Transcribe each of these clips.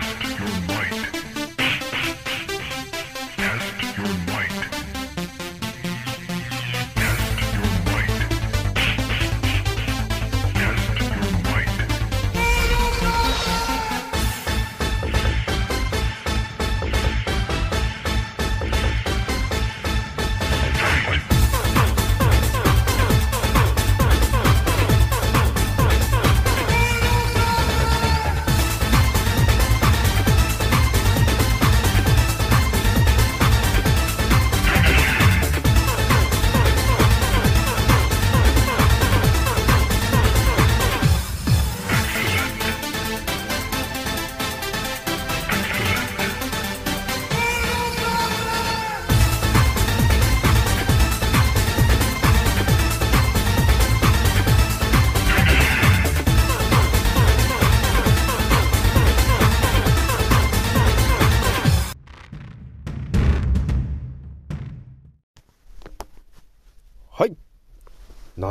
Test your might.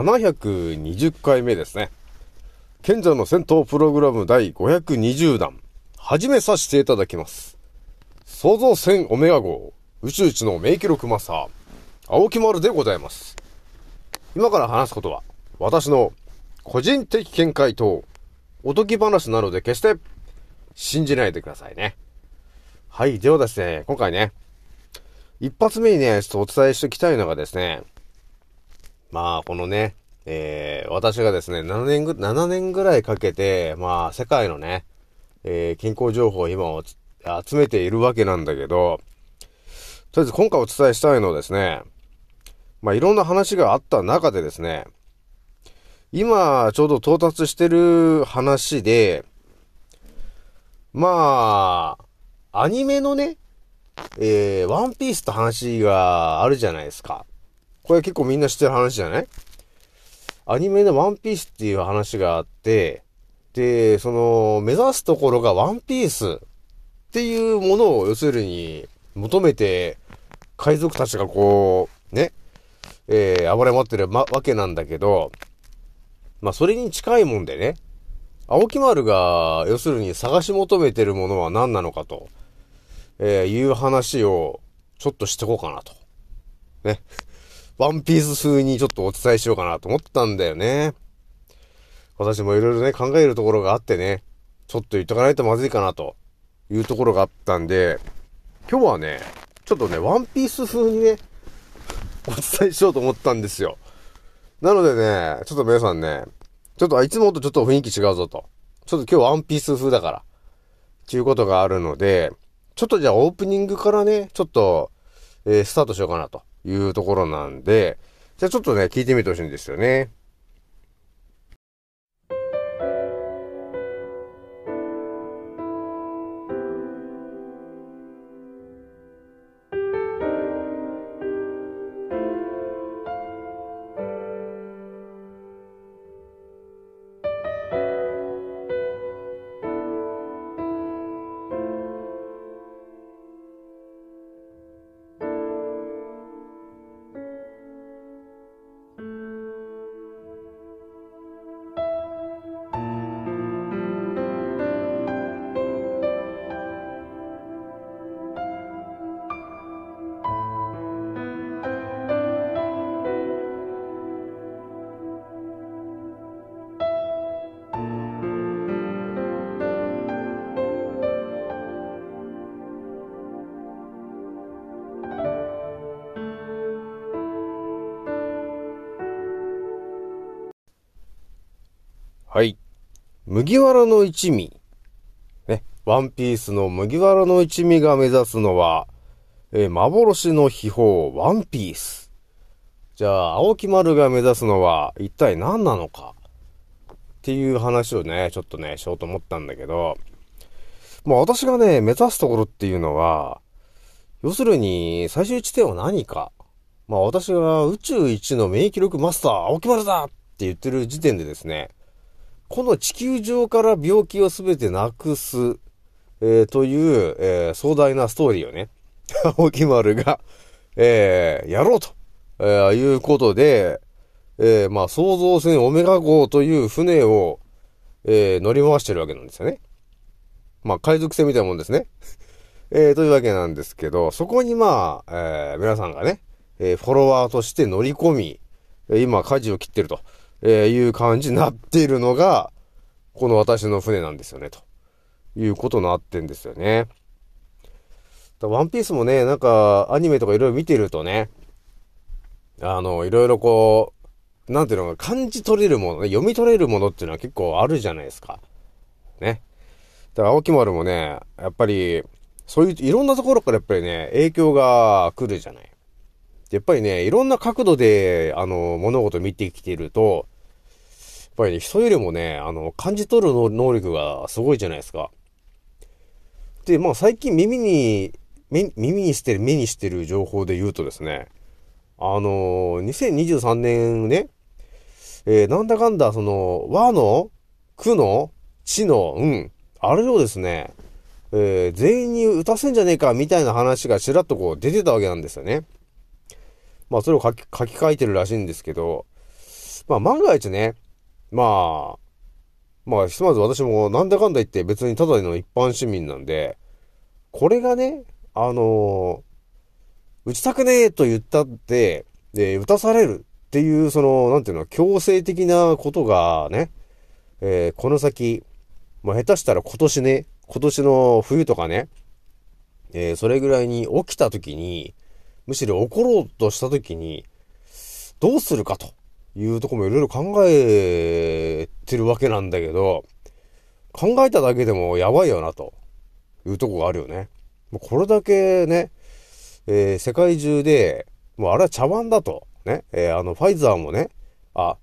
720回目ですね。賢者の戦闘プログラム第520弾、始めさせていただきます。創造船オメガ号、宇宙一の名記録マスター、青木丸でございます。今から話すことは、私の個人的見解と、おとぎ話なので決して信じないでくださいね。はい。ではですね、今回ね、一発目にね、ちょっとお伝えしておきたいのがですね、まあ、このね、えー、私がですね、7年ぐ、7年ぐらいかけて、まあ、世界のね、えー、健康情報を今を集めているわけなんだけど、とりあえず今回お伝えしたいのはですね、まあ、いろんな話があった中でですね、今、ちょうど到達してる話で、まあ、アニメのね、えー、ワンピースって話があるじゃないですか。これ結構みんな知ってる話じゃない？アニメでワンピースっていう話があって、で、その、目指すところがワンピースっていうものを要するに求めて、海賊たちがこう、ね、えー、暴れ回ってる、ま、わけなんだけど、まあ、それに近いもんでね、青木丸が、要するに探し求めてるものは何なのかと、えー、いう話を、ちょっとしてこうかなと。ね。ワンピース風にちょっとお伝えしようかなと思ったんだよね。私もいろいろね、考えるところがあってね、ちょっと言っとかないとまずいかなというところがあったんで、今日はね、ちょっとね、ワンピース風にね、お伝えしようと思ったんですよ。なのでね、ちょっと皆さんね、ちょっとあいつもとちょっと雰囲気違うぞと。ちょっと今日ワンピース風だから。っていうことがあるので、ちょっとじゃあオープニングからね、ちょっと、えースタートしようかなというところなんで、じゃあちょっとね、聞いてみてほしいんですよね。麦わらの一味。ね。ワンピースの麦わらの一味が目指すのは、えー幻の秘宝、ワンピース。じゃあ、青木丸が目指すのは、一体何なのか？っていう話をね、ちょっとね、しようと思ったんだけど、まあ私がね、目指すところっていうのは、要するに、最終地点は何か。まあ私が宇宙一の免疫力マスター、青木丸だって言ってる時点でですね、この地球上から病気をすべてなくす、えーという、えー壮大なストーリーをね、青木丸が、えーやろうと、えーいうことで、えーまあ、創造船オメガ号という船を、えー乗り回してるわけなんですよね。まあ、海賊船みたいなもんですね。えー、というわけなんですけど、そこにまあ、えー、皆さんがね、えー、フォロワーとして乗り込み、今、舵を切ってると、えいう感じになっているのが、この私の船なんですよね、ということになってんですよね。ワンピースもね、なんか、アニメとかいろいろ見てるとね、あの、いろいろこう、なんていうのか、感じ取れるものね、読み取れるものっていうのは結構あるじゃないですか。ね。だから、青木丸もね、やっぱり、そういう、いろんなところからやっぱりね、影響が来るじゃない。やっぱりね、いろんな角度で、あの、物事見てきていると、やっぱりね、人よりもね、あの、感じ取る能力がすごいじゃないですか。で、まあ最近耳に、耳にしてる、目にしてる情報で言うとですね、あの、2023年ね、えー、なんだかんだ、その、和の、苦の、地の、うん、あれをですね、えー、全員に打たせんじゃねえか、みたいな話がちらっとこう出てたわけなんですよね。まあ、それを書き、書き換えてるらしいんですけど、まあ、万が一ね、まあ、まあ、ひとまず私もなんだかんだ言って別にただの一般市民なんで、これがね、あのー、打ちたくねえと言ったって、で、打たされるっていう、その、なんていうの、強制的なことがね、えー、この先、まあ、下手したら今年ね、今年の冬とかね、えー、それぐらいに起きた時に、むしろ起ころうとした時に、どうするかというとこもいろいろ考えてるわけなんだけど、考えただけでもやばいよなというとこがあるよね。もうこれだけね、えー、世界中で、もうあれは茶碗だと。ね。えー、あの、ファイザーもね、あ、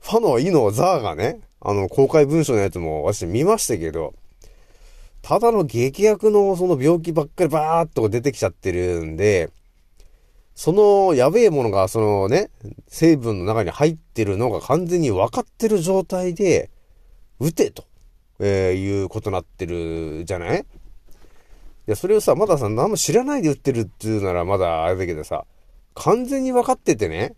ファのイのザーがね、あの、公開文書のやつも私見ましたけど、ただの劇薬のその病気ばっかりバーっと出てきちゃってるんで、そのやべえものがそのね、成分の中に入ってるのが完全に分かってる状態で、撃てと、えー、いうことになってるじゃない？いや、それをさ、まださ、何も知らないで売ってるっていうならまだあれだけどさ、完全に分かっててね、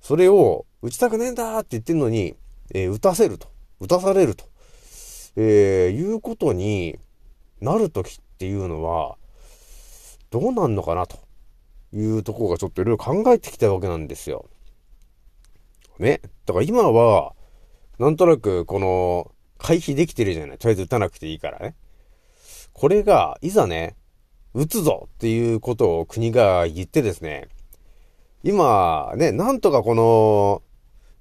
それを打ちたくねえんだって言ってんのに、えー、打たせると。打たされると。えー、いうことになるときっていうのは、どうなんのかなというとこがちょっといろいろ考えてきたわけなんですよ。ね？だから今は、なんとなくこの、回避できてるじゃない。とりあえず打たなくていいからね。これが、いざね、撃つぞっていうことを国が言ってですね、今、ね、なんとかこの、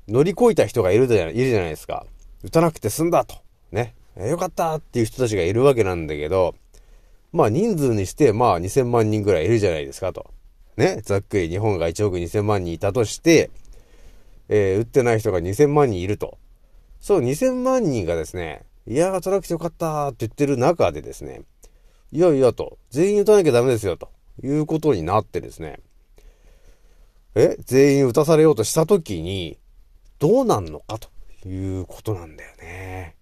乗り越えた人がいるじゃないるじゃないですか。撃たなくて済んだと。ね。よかったっていう人たちがいるわけなんだけど、まあ人数にして、まあ2000万人ぐらいいるじゃないですかと。ね。ざっくり日本が1億2000万人いたとして、えー、撃ってない人が2000万人いると。そう、2000万人がですね、いやー、トラックてよかったーって言ってる中でですね、いやいやと、全員打たなきゃダメですよ、ということになってですね、え全員打たされようとしたときに、どうなんのかということなんだよね。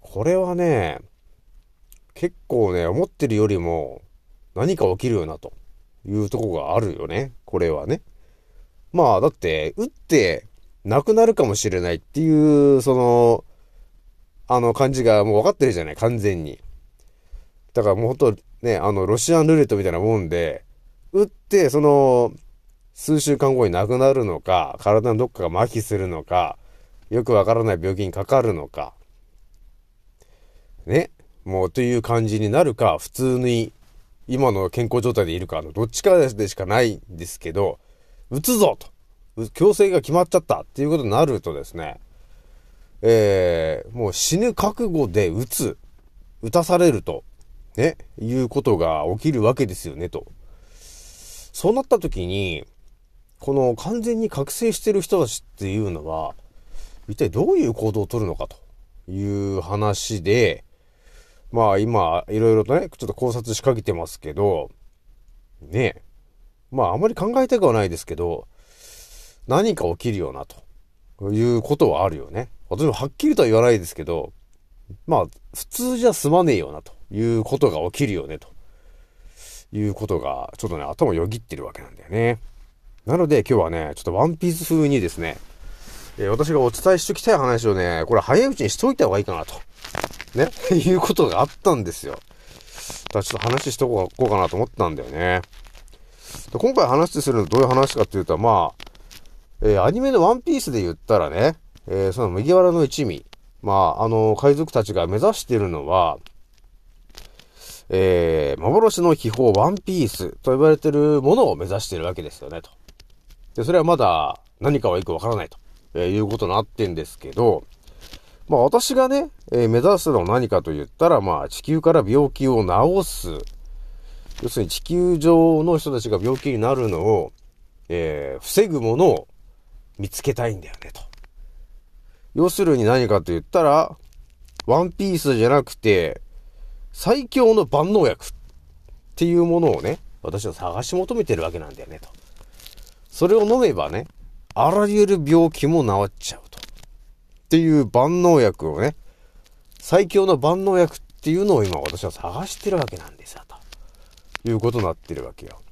これはね、結構ね、思ってるよりも何か起きるよなというとこがあるよね。これはね。まあ、だって、打ってなくなるかもしれないっていう、その、あの感じがもう分かってるじゃない、完全に。だからもうほんとね、あの、ロシアンルーレットみたいなもんで、打って、その、数週間後に亡くなるのか、体のどっかが麻痺するのか、よくわからない病気にかかるのか、ね、もうという感じになるか、普通に今の健康状態でいるかどっちかでしかないんですけど、打つぞと、強制が決まっちゃった。っていうことになるとですね、えー、もう死ぬ覚悟で撃つ、撃たされると、ね、いうことが起きるわけですよね、と。そうなった時に、この完全に覚醒してる人たちっていうのは、一体どういう行動をとるのかという話で、まあ今、いろいろとね、ちょっと考察しかけてますけど、ねえまああまり考えたくはないですけど、何か起きるよな、ということはあるよね。私もはっきりとは言わないですけど、まあ、普通じゃ済まねえよな、ということが起きるよね、ということが、ちょっとね、頭よぎってるわけなんだよね。なので今日はね、ちょっとワンピース風にですね、え、私がお伝えしておきたい話をね、これ早いうちにしといた方がいいかなとね、いうことがあったんですよ。だからちょっと話しとこうかなと思ったんだよね。で今回話するのどういう話かっていうと、まあ、えーアニメのワンピースで言ったらね、えーその麦わらの一味、まあ、あの、海賊たちが目指しているのは、えー幻の秘宝ワンピースと呼ばれてるものを目指しているわけですよね、と。で、それはまだ何かはよくわからないと、えーいうことになってんですけど、まあ私がね、えー目指すのは何かと言ったら、まあ地球から病気を治す。要するに地球上の人たちが病気になるのを、えー防ぐものを見つけたいんだよね、と。要するに何かと言ったら、ワンピースじゃなくて、最強の万能薬っていうものをね、私は探し求めてるわけなんだよね、と。それを飲めばね、あらゆる病気も治っちゃう。っていう万能薬をね、最強の万能薬っていうのを今私は探してるわけなんですよ、ということになってるわけよ。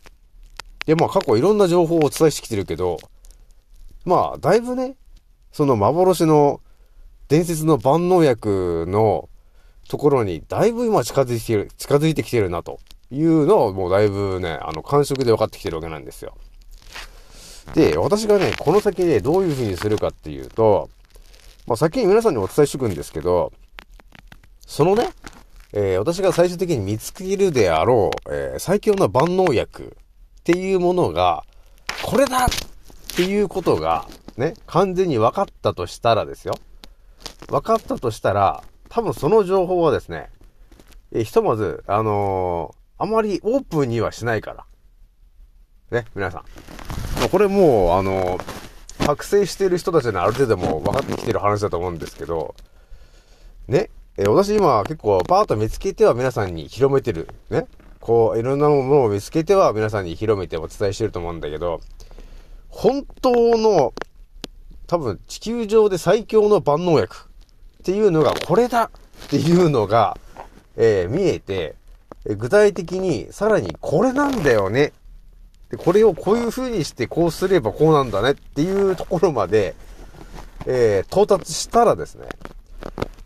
で、まあ過去いろんな情報をお伝えしてきてるけど、まあだいぶね、その幻の伝説の万能薬のところにだいぶ今近づいてきてる、近づいてきてるなというのをもうだいぶね、あの感触で分かってきてるわけなんですよ。で、私がね、この先でどういう風にするかっていうと、まあ先に皆さんにお伝えしとくんですけど、そのね、えー私が最終的に見つけるであろう、えー最強の万能薬っていうものが、これだっていうことが、ね、完全に分かったとしたらですよ。分かったとしたら、多分その情報はですね、えーひとまず、あのあまりオープンにはしないから。ね、皆さん。まこれもう、あの覚醒している人たちにある程度も分かってきてる話だと思うんですけど、ね、え私今結構パーッと見つけては皆さんに広めてる。ね？こう、いろんなものを見つけては皆さんに広めてお伝えしてると思うんだけど、本当の、多分地球上で最強の万能薬っていうのがこれだっていうのが、えー見えて、具体的にさらにこれなんだよね。で、これをこういう風にしてこうすればこうなんだねっていうところまで、えー到達したらですね、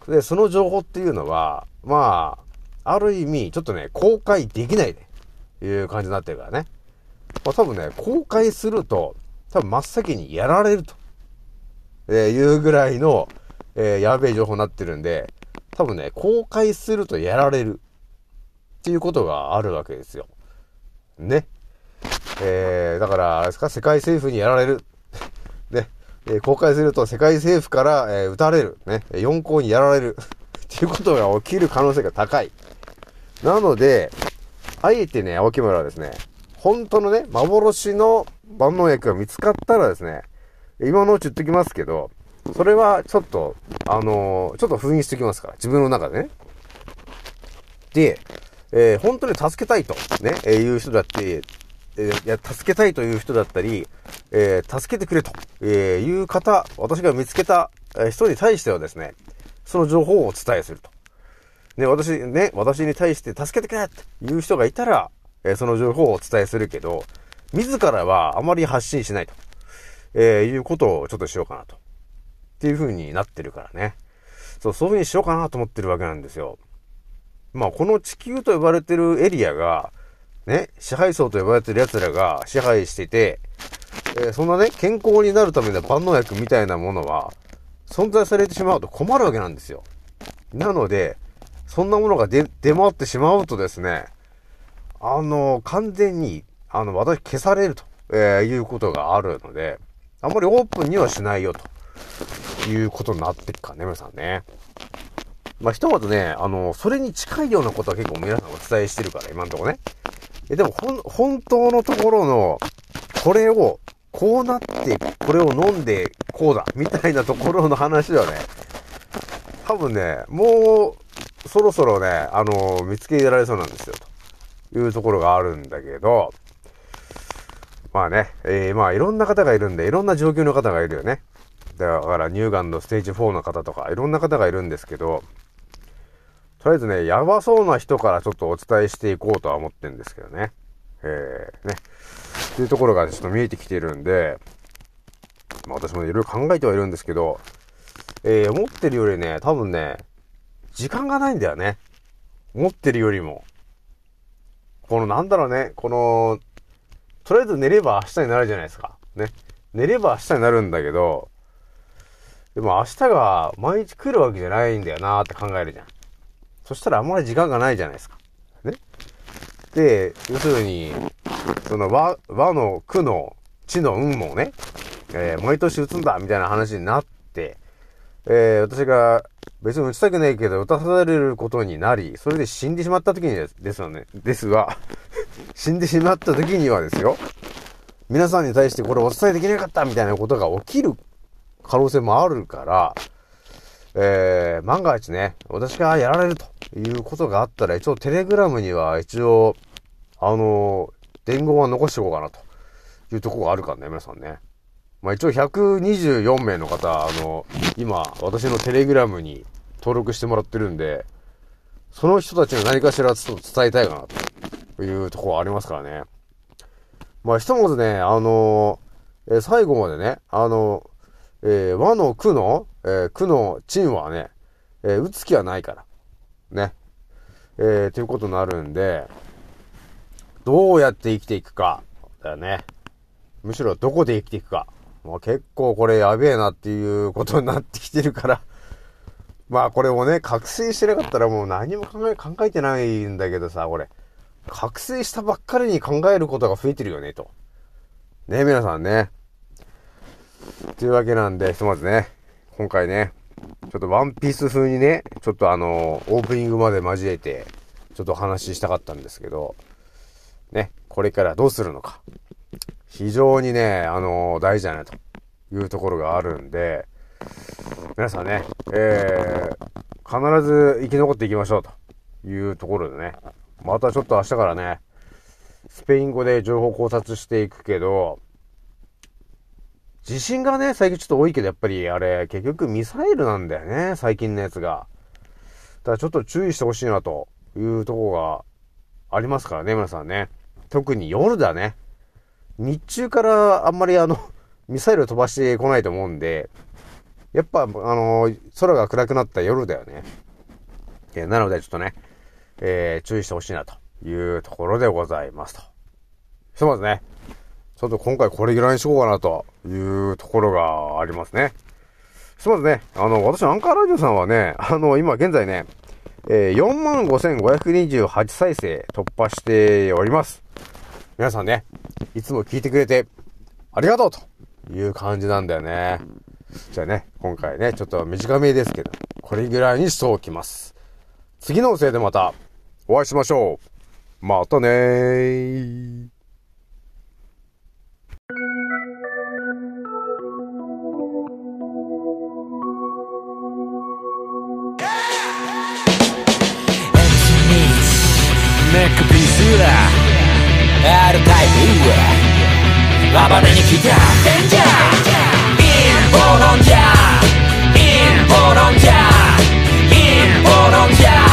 で、その情報っていうのは、まあ、ある意味、ちょっとね、公開できないという感じになってるからね。まあ多分ね、公開すると、多分真っ先にやられると、えーいうぐらいの、えーやべえ情報になってるんで、多分ね、公開するとやられるっていうことがあるわけですよ。ね。えー、だから、あれですか、世界政府にやられる。ね。えー公開すると世界政府から、えー撃たれる。ね。4校にやられる。っていうことが起きる可能性が高い。なので、あえてね、青木村はですね、本当のね、幻の万能薬が見つかったらですね、今のうち言っときますけど、それはちょっと、あのーちょっと封印しておきますから、自分の中でね。で、えー本当に助けたいと、ね、えーいう人だって、えいや、助けたいという人だったり、えー助けてくれと、えーいう方、私が見つけた人に対してはですね、その情報をお伝えすると。ね、私、ね、私に対して助けてくれっていう人がいたら、えーその情報をお伝えするけど、自らはあまり発信しないと、えーいうことをちょっとしようかなと。っていう風になってるからね。そう、そういう風にしようかなと思ってるわけなんですよ。まあ、この地球と呼ばれてるエリアが、ね、支配層と呼ばれてる奴らが支配してて、えーそんなね、健康になるための万能薬みたいなものは、存在されてしまうと困るわけなんですよ。なので、そんなものが出、出回ってしまうとですね、あの、完全に、あの、私消されると、えーいうことがあるので、あんまりオープンにはしないよ、ということになってっかね、皆さんね。まあ、ひとまずね、あの、それに近いようなことは結構皆さんお伝えしてるから、今のとこね。え、でも、ほん、本当のところの、これを、こうなって、これを飲んで、こうだ、みたいなところの話はね、多分ね、もう、そろそろね、あの、見つけられそうなんですよ、というところがあるんだけど、まあね、えー、まあいろんな方がいるんで、いろんな状況の方がいるよね。だから乳がんのステージ4の方とか、いろんな方がいるんですけど、とりあえずね、やばそうな人からちょっとお伝えしていこうとは思ってるんですけどね。えー、ね。っていうところがちょっと見えてきてるんで、まあ私もいろいろ考えてはいるんですけど、えー、思ってるよりね、多分ね、時間がないんだよね。思ってるよりも。このなんだろうね、この、とりあえず寝れば明日になるじゃないですか。ね。寝れば明日になるんだけど、でも明日が毎日来るわけじゃないんだよなーって考えるじゃん。そしたらあんまり時間がないじゃないですか。ね。で、要するに、その和、和の苦の地の運もね、えー毎年打つんだみたいな話になって、えー私が別に打ちたくないけど打たされることになり、それで死んでしまった時にですですよね。ですが、死んでしまった時にはですよ、皆さんに対してこれお伝えできなかったみたいなことが起きる可能性もあるから、えー、万が一ね、私がやられるということがあったら、一応テレグラムには一応、あの伝言は残しておこうかなというところがあるからね、皆さんね。まあ一応124名の方、あの、今、私のテレグラムに登録してもらってるんで、その人たちに何かしらちょっと伝えたいかなというところはありますからね。まあひとまずね、あのえー最後までね、あのえー和の苦の、えー苦の陳はね、えー打つ気はないから。ね。えー、ということになるんで、どうやって生きていくか、だよね。むしろどこで生きていくか。まあ、結構これやべえなっていうことになってきてるから。まあこれもね、覚醒してなかったらもう何も考え、考えてないんだけどさ、これ。覚醒したばっかりに考えることが増えてるよね、と。ね、皆さんね。というわけなんで、ひとまずね、今回ね、ちょっとワンピース風にね、ちょっとあの、オープニングまで交えて、ちょっとお話ししたかったんですけど、ね、これからどうするのか。非常にね、あの大事だなというところがあるんで、皆さんね、えー、必ず生き残っていきましょうというところでね、またちょっと明日からね、スペイン語で情報考察していくけど、地震がね、最近ちょっと多いけど、やっぱりあれ、結局ミサイルなんだよね、最近のやつが。だからちょっと注意してほしいなというとこがありますからね、皆さんね。特に夜だね。日中からあんまりあの、ミサイル飛ばしてこないと思うんで、やっぱ、あの空が暗くなった夜だよね。えーなので、ちょっとね、えー注意してほしいなというところでございますと。ひとまずね、ちょっと今回これぐらいにしようかなというところがありますね。ひとまずね、あの、私アンカーラジオさんはね、あの、今現在ね、えー、45,528再生突破しております。皆さんね、いつも聞いてくれてありがとうという感じなんだよね。じゃあね、今回ね、ちょっと短めですけど、これぐらいにしておきます。次のせいでまたお会いしましょう。またねー。ネックピースだ R タイプ暴れに来たデンジャーインボロンジャーインボロンジャーインボロンジャーワッチャー俺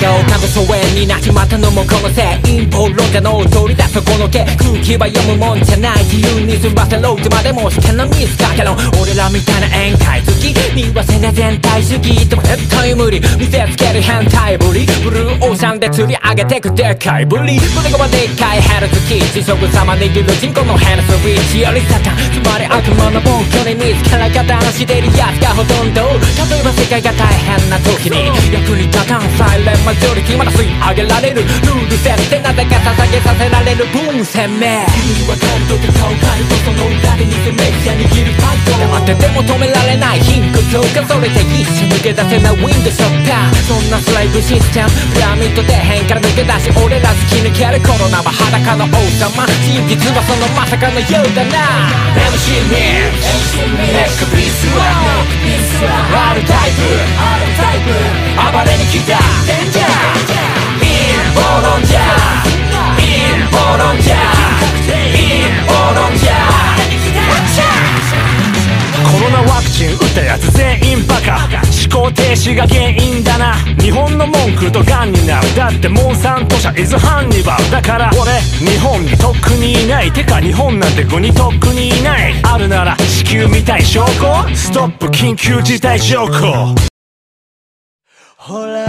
が丘の疎遠になっちまったのもこのせい陰謀論者の取り出すこの毛空気は読むもんじゃない自由に済ませろってまでも試験のミスだけど俺らみたいな宴会好きにはせな全体主義でも絶対無理見せつける変態ぶりブルーオーシャンで釣り上げてくでかいぶり胸がでっかいヘルツキー地食様握る人口のヘルスウィッチよりサタンつまり悪魔の暴挙に見つから加担してる。やつほとんど。例えば世界が大変な時に役に立たんサイレンマジョリティまだ吸い上げられる。ルール設定なぜか捧げさせられる分鮮明。君はカルトで顔カルトその裏で偽メディア握るタイト黙ってても止められない貧困強化それで一瞬抜け出せないウィンドショッター。そんなスライブシステムピラミッド底辺から抜け出し俺ら突き抜けるコロナは裸の王様。真実はそのまさかのようだな。MC ミックネックピースは R タイプ。暴れに来た。デンジャーインボロンジャーインボロンジャーインボロンジャコロナワクチン打ったやつ全員バカ。思考停止が原因だな。日本の文句とガンになる。だってモンサント社イズハンニバルだから。俺日本にとっくにいないてか日本なんて国とっくにいない。あるなら地球みたい証拠。ストップ緊急事態証拠。ほら。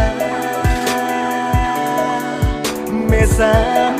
目覚め